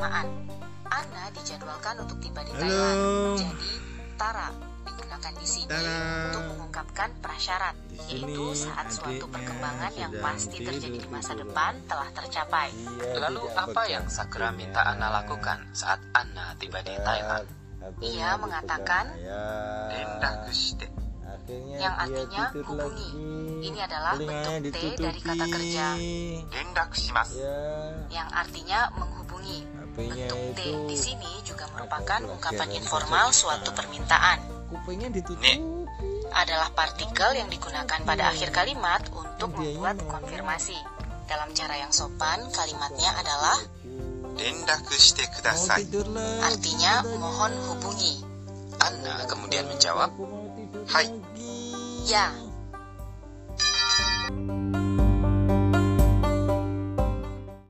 bersamaan. Anna dijadwalkan untuk tiba di Halo. Thailand. Jadi, Tara digunakan di sini Tara. untuk mengungkapkan prasyarat, Di sini yaitu saat suatu perkembangan yang pasti terjadi di masa depan telah tercapai. Iya, Lalu apa yang Sakura minta Anna lakukan saat Anna tiba di Thailand? Ia mengatakan, yang artinya hubungi. lagi. Ini adalah Telinganya bentuk T dari kata kerja. Rendaku shimasu. Ya, yang artinya menghubungi. HP-nya Bentuk T itu di sini juga merupakan adalah ungkapan informal suatu permintaan. kupingnya ditutup. Nih. Adalah partikel yang digunakan pada akhir kalimat untuk membuat konfirmasi. Dalam cara yang sopan, kalimatnya adalah tidur lagi artinya mohon hubungi. Anna kemudian menjawab, Hai. Ya,